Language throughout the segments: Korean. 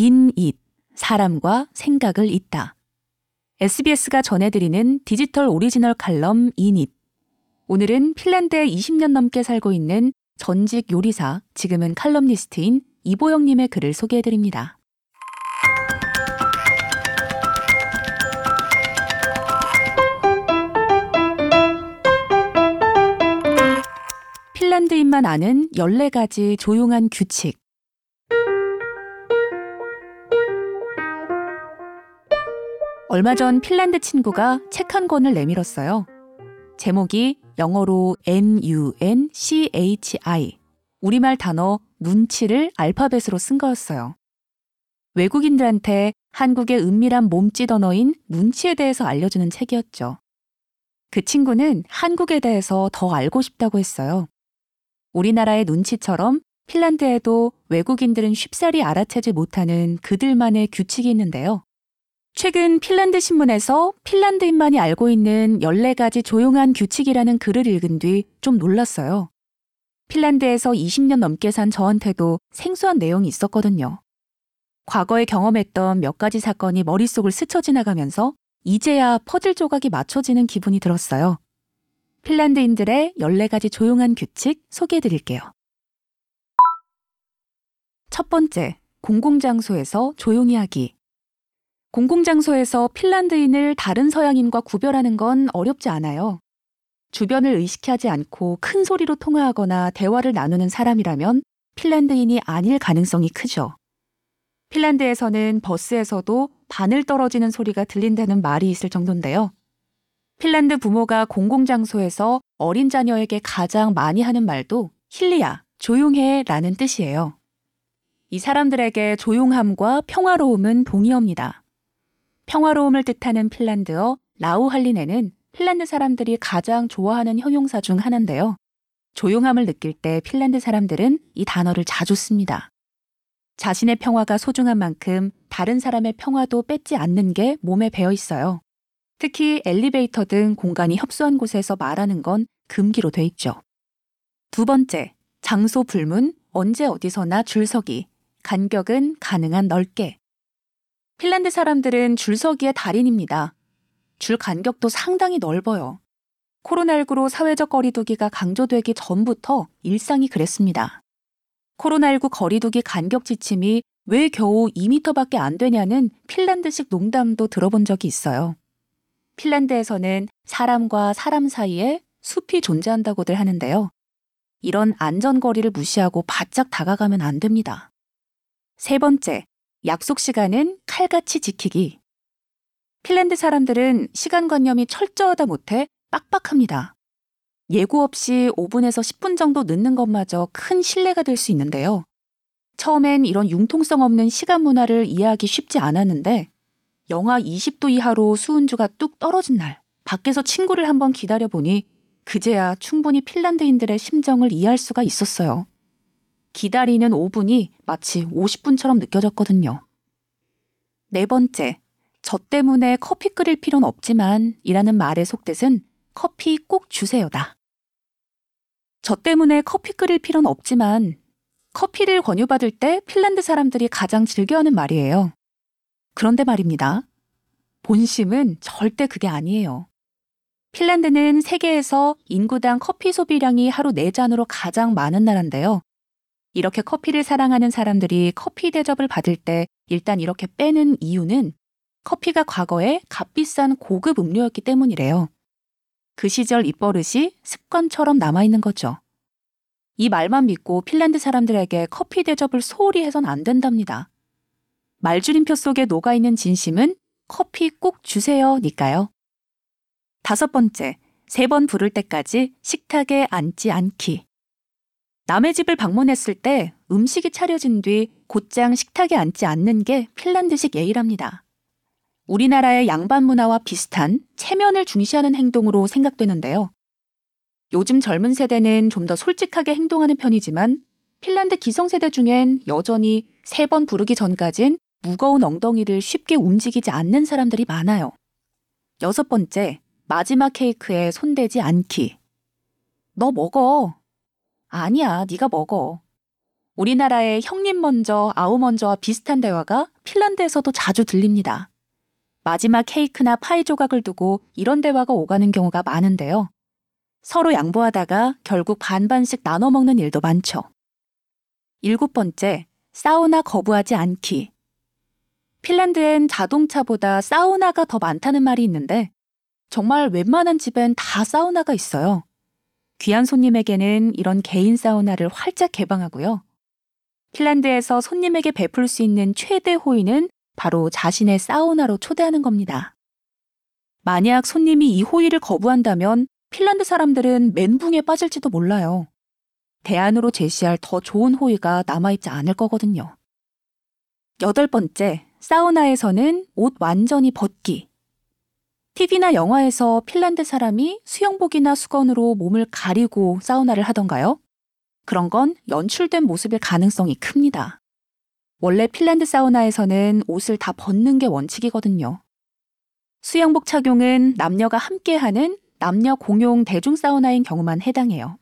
인잇, 사람과 생각을 잇다. SBS가 전해드리는 디지털 오리지널 칼럼 인잇. 오늘은 핀란드에 20년 넘게 살고 있는 전직 요리사, 지금은 칼럼니스트인 이보영님의 글을 소개해드립니다. 핀란드인만 아는 14가지 조용한 규칙. 얼마 전 핀란드 친구가 책 한 권을 내밀었어요. 제목이 영어로 N-U-N-C-H-I. 우리말 단어 눈치를 알파벳으로 쓴 거였어요. 외국인들한테 한국의 은밀한 몸짓 언어인 눈치에 대해서 알려주는 책이었죠. 그 친구는 한국에 대해서 더 알고 싶다고 했어요. 우리나라의 눈치처럼 핀란드에도 외국인들은 쉽사리 알아채지 못하는 그들만의 규칙이 있는데요. 최근 핀란드 신문에서 핀란드인만이 알고 있는 14가지 조용한 규칙이라는 글을 읽은 뒤 좀 놀랐어요. 핀란드에서 20년 넘게 산 저한테도 생소한 내용이 있었거든요. 과거에 경험했던 몇 가지 사건이 머릿속을 스쳐 지나가면서 이제야 퍼즐 조각이 맞춰지는 기분이 들었어요. 핀란드인들의 14가지 조용한 규칙 소개해 드릴게요. 첫 번째, 공공장소에서 조용히 하기. 공공장소에서 핀란드인을 다른 서양인과 구별하는 건 어렵지 않아요. 주변을 의식하지 않고 큰 소리로 통화하거나 대화를 나누는 사람이라면 핀란드인이 아닐 가능성이 크죠. 핀란드에서는 버스에서도 바늘 떨어지는 소리가 들린다는 말이 있을 정도인데요. 핀란드 부모가 공공장소에서 어린 자녀에게 가장 많이 하는 말도 힐리야, 조용해 라는 뜻이에요. 이 사람들에게 조용함과 평화로움은 동의어입니다. 평화로움을 뜻하는 핀란드어 라우할리네는 핀란드 사람들이 가장 좋아하는 형용사 중 하나인데요. 조용함을 느낄 때 핀란드 사람들은 이 단어를 자주 씁니다. 자신의 평화가 소중한 만큼 다른 사람의 평화도 뺏지 않는 게 몸에 배어 있어요. 특히 엘리베이터 등 공간이 협소한 곳에서 말하는 건 금기로 돼 있죠. 두 번째, 장소 불문, 언제 어디서나 줄서기, 간격은 가능한 넓게. 핀란드 사람들은 줄서기의 달인입니다. 줄 간격도 상당히 넓어요. 코로나19로 사회적 거리두기가 강조되기 전부터 일상이 그랬습니다. 코로나19 거리두기 간격 지침이 왜 겨우 2미터밖에 안 되냐는 핀란드식 농담도 들어본 적이 있어요. 핀란드에서는 사람과 사람 사이에 숲이 존재한다고들 하는데요. 이런 안전거리를 무시하고 바짝 다가가면 안 됩니다. 세 번째, 약속 시간은 칼같이 지키기. 핀란드 사람들은 시간관념이 철저하다 못해 빡빡합니다. 예고 없이 5분에서 10분 정도 늦는 것마저 큰 신뢰가 될 수 있는데요. 처음엔 이런 융통성 없는 시간 문화를 이해하기 쉽지 않았는데 영하 20도 이하로 수은주가 뚝 떨어진 날 밖에서 친구를 한번 기다려보니 그제야 충분히 핀란드인들의 심정을 이해할 수가 있었어요. 기다리는 5분이 마치 50분처럼 느껴졌거든요. 네 번째, 저 때문에 커피 끓일 필요는 없지만 이라는 말의 속뜻은 커피 꼭 주세요다. 저 때문에 커피 끓일 필요는 없지만 커피를 권유받을 때 핀란드 사람들이 가장 즐겨하는 말이에요. 그런데 말입니다. 본심은 절대 그게 아니에요. 핀란드는 세계에서 인구당 커피 소비량이 하루 4잔으로 가장 많은 나라인데요. 이렇게 커피를 사랑하는 사람들이 커피 대접을 받을 때 일단 이렇게 빼는 이유는 커피가 과거에 값비싼 고급 음료였기 때문이래요. 그 시절 입버릇이 습관처럼 남아있는 거죠. 이 말만 믿고 핀란드 사람들에게 커피 대접을 소홀히 해선 안 된답니다. 말줄임표 속에 녹아있는 진심은 커피 꼭 주세요니까요. 다섯 번째, 세 번 부를 때까지 식탁에 앉지 않기. 남의 집을 방문했을 때 음식이 차려진 뒤 곧장 식탁에 앉지 않는 게 핀란드식 예의랍니다. 우리나라의 양반 문화와 비슷한 체면을 중시하는 행동으로 생각되는데요. 요즘 젊은 세대는 좀 더 솔직하게 행동하는 편이지만 핀란드 기성세대 중엔 여전히 세 번 부르기 전까진 무거운 엉덩이를 쉽게 움직이지 않는 사람들이 많아요. 여섯 번째, 마지막 케이크에 손대지 않기. 너 먹어. 아니야, 네가 먹어. 우리나라의 형님 먼저, 아우 먼저와 비슷한 대화가 핀란드에서도 자주 들립니다. 마지막 케이크나 파이 조각을 두고 이런 대화가 오가는 경우가 많은데요. 서로 양보하다가 결국 반반씩 나눠 먹는 일도 많죠. 일곱 번째, 사우나 거부하지 않기. 핀란드엔 자동차보다 사우나가 더 많다는 말이 있는데 정말 웬만한 집엔 다 사우나가 있어요. 귀한 손님에게는 이런 개인 사우나를 활짝 개방하고요. 핀란드에서 손님에게 베풀 수 있는 최대 호의는 바로 자신의 사우나로 초대하는 겁니다. 만약 손님이 이 호의를 거부한다면 핀란드 사람들은 멘붕에 빠질지도 몰라요. 대안으로 제시할 더 좋은 호의가 남아있지 않을 거거든요. 여덟 번째, 사우나에서는 옷 완전히 벗기. TV나 영화에서 핀란드 사람이 수영복이나 수건으로 몸을 가리고 사우나를 하던가요? 그런 건 연출된 모습일 가능성이 큽니다. 원래 핀란드 사우나에서는 옷을 다 벗는 게 원칙이거든요. 수영복 착용은 남녀가 함께 하는 남녀 공용 대중 사우나인 경우만 해당해요.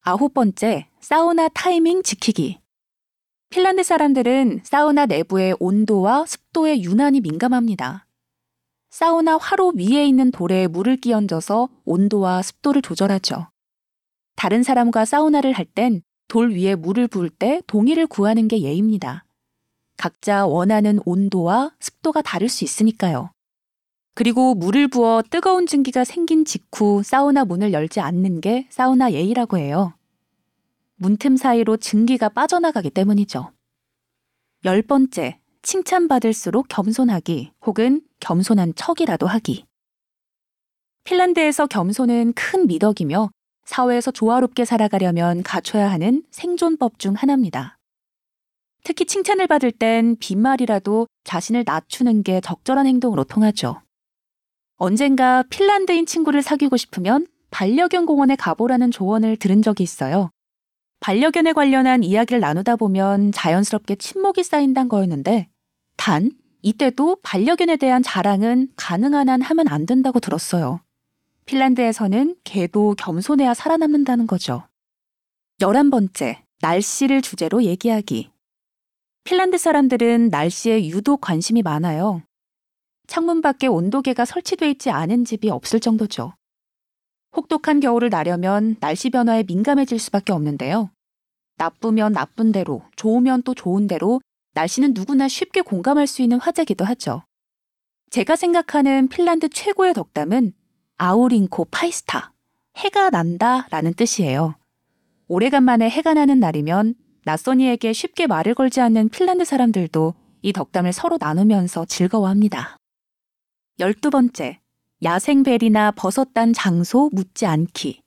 아홉 번째, 사우나 타이밍 지키기. 핀란드 사람들은 사우나 내부의 온도와 습도에 유난히 민감합니다. 사우나 화로 위에 있는 돌에 물을 끼얹어서 온도와 습도를 조절하죠. 다른 사람과 사우나를 할 땐 돌 위에 물을 부을 때 동의를 구하는 게 예입니다. 각자 원하는 온도와 습도가 다를 수 있으니까요. 그리고 물을 부어 뜨거운 증기가 생긴 직후 사우나 문을 열지 않는 게 사우나 예의라고 해요. 문틈 사이로 증기가 빠져나가기 때문이죠. 열 번째, 칭찬받을수록 겸손하기 혹은 겸손한 척이라도 하기. 핀란드에서 겸손은 큰 미덕이며 사회에서 조화롭게 살아가려면 갖춰야 하는 생존법 중 하나입니다. 특히 칭찬을 받을 땐 빈말이라도 자신을 낮추는 게 적절한 행동으로 통하죠. 언젠가 핀란드인 친구를 사귀고 싶으면 반려견 공원에 가보라는 조언을 들은 적이 있어요. 반려견에 관련한 이야기를 나누다 보면 자연스럽게 침묵이 쌓인단 거였는데, 단, 이때도 반려견에 대한 자랑은 가능한 한 하면 안 된다고 들었어요. 핀란드에서는 개도 겸손해야 살아남는다는 거죠. 열한 번째, 날씨를 주제로 얘기하기. 핀란드 사람들은 날씨에 유독 관심이 많아요. 창문 밖에 온도계가 설치돼 있지 않은 집이 없을 정도죠. 혹독한 겨울을 나려면 날씨 변화에 민감해질 수밖에 없는데요. 나쁘면 나쁜 대로, 좋으면 또 좋은 대로 날씨는 누구나 쉽게 공감할 수 있는 화제기도 하죠. 제가 생각하는 핀란드 최고의 덕담은 Aurinko paistaa, 해가 난다 라는 뜻이에요. 오래간만에 해가 나는 날이면 낯선이에게 쉽게 말을 걸지 않는 핀란드 사람들도 이 덕담을 서로 나누면서 즐거워합니다. 열두 번째, 야생베리나 버섯 단 장소 묻지 않기.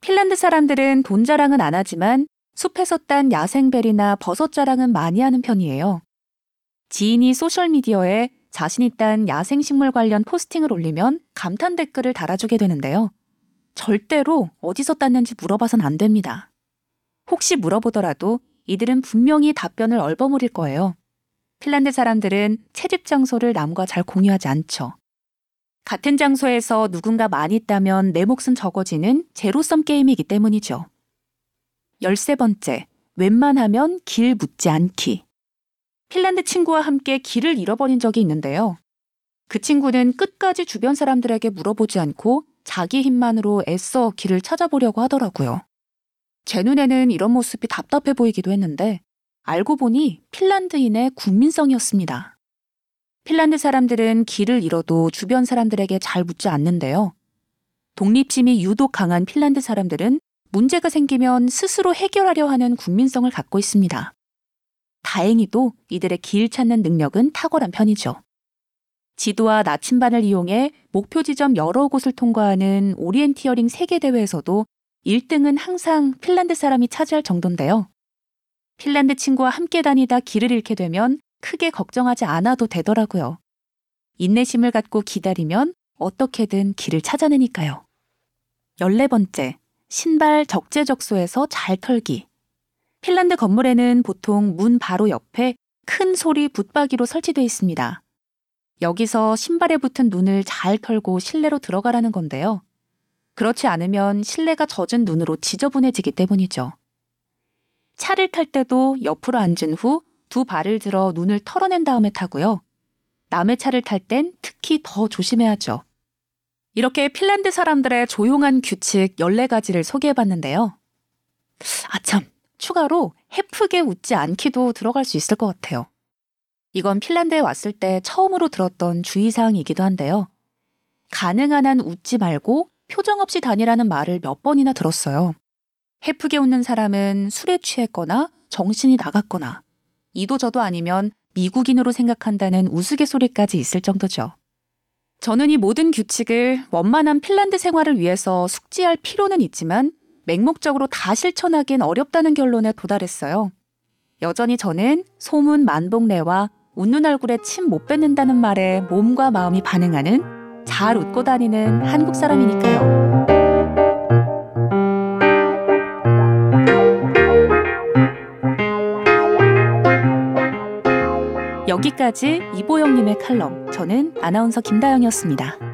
핀란드 사람들은 돈 자랑은 안 하지만 숲에서 딴 야생베리나 버섯 자랑은 많이 하는 편이에요. 지인이 소셜미디어에 자신이 딴 야생식물 관련 포스팅을 올리면 감탄 댓글을 달아주게 되는데요. 절대로 어디서 땄는지 물어봐선 안 됩니다. 혹시 물어보더라도 이들은 분명히 답변을 얼버무릴 거예요. 핀란드 사람들은 채집 장소를 남과 잘 공유하지 않죠. 같은 장소에서 누군가 많이 있다면 내 몫은 적어지는 제로섬 게임이기 때문이죠. 열세 번째, 웬만하면 길 묻지 않기. 핀란드 친구와 함께 길을 잃어버린 적이 있는데요. 그 친구는 끝까지 주변 사람들에게 물어보지 않고 자기 힘만으로 애써 길을 찾아보려고 하더라고요. 제 눈에는 이런 모습이 답답해 보이기도 했는데 알고 보니 핀란드인의 국민성이었습니다. 핀란드 사람들은 길을 잃어도 주변 사람들에게 잘 묻지 않는데요. 독립심이 유독 강한 핀란드 사람들은 문제가 생기면 스스로 해결하려 하는 국민성을 갖고 있습니다. 다행히도 이들의 길 찾는 능력은 탁월한 편이죠. 지도와 나침반을 이용해 목표 지점 여러 곳을 통과하는 오리엔티어링 세계대회에서도 1등은 항상 핀란드 사람이 차지할 정도인데요. 핀란드 친구와 함께 다니다 길을 잃게 되면 크게 걱정하지 않아도 되더라고요. 인내심을 갖고 기다리면 어떻게든 길을 찾아내니까요. 14번째, 신발 적재적소에서 잘 털기. 핀란드 건물에는 보통 문 바로 옆에 큰 소리 붙박이로 설치되어 있습니다. 여기서 신발에 붙은 눈을 잘 털고 실내로 들어가라는 건데요. 그렇지 않으면 실내가 젖은 눈으로 지저분해지기 때문이죠. 차를 탈 때도 옆으로 앉은 후 두 발을 들어 눈을 털어낸 다음에 타고요. 남의 차를 탈 땐 특히 더 조심해야죠. 이렇게 핀란드 사람들의 조용한 규칙 14가지를 소개해 봤는데요. 아참, 추가로 해프게 웃지 않기도 들어갈 수 있을 것 같아요. 이건 핀란드에 왔을 때 처음으로 들었던 주의사항이기도 한데요. 가능한 한 웃지 말고 표정 없이 다니라는 말을 몇 번이나 들었어요. 해프게 웃는 사람은 술에 취했거나 정신이 나갔거나 이도저도 아니면 미국인으로 생각한다는 우스갯소리까지 있을 정도죠. 저는 이 모든 규칙을 원만한 핀란드 생활을 위해서 숙지할 필요는 있지만 맹목적으로 다 실천하기엔 어렵다는 결론에 도달했어요. 여전히 저는 소문 만복래와 웃는 얼굴에 침 못 뱉는다는 말에 몸과 마음이 반응하는 잘 웃고 다니는 한국 사람이니까요. 여기까지 이보영님의 칼럼. 저는 아나운서 김다영이었습니다.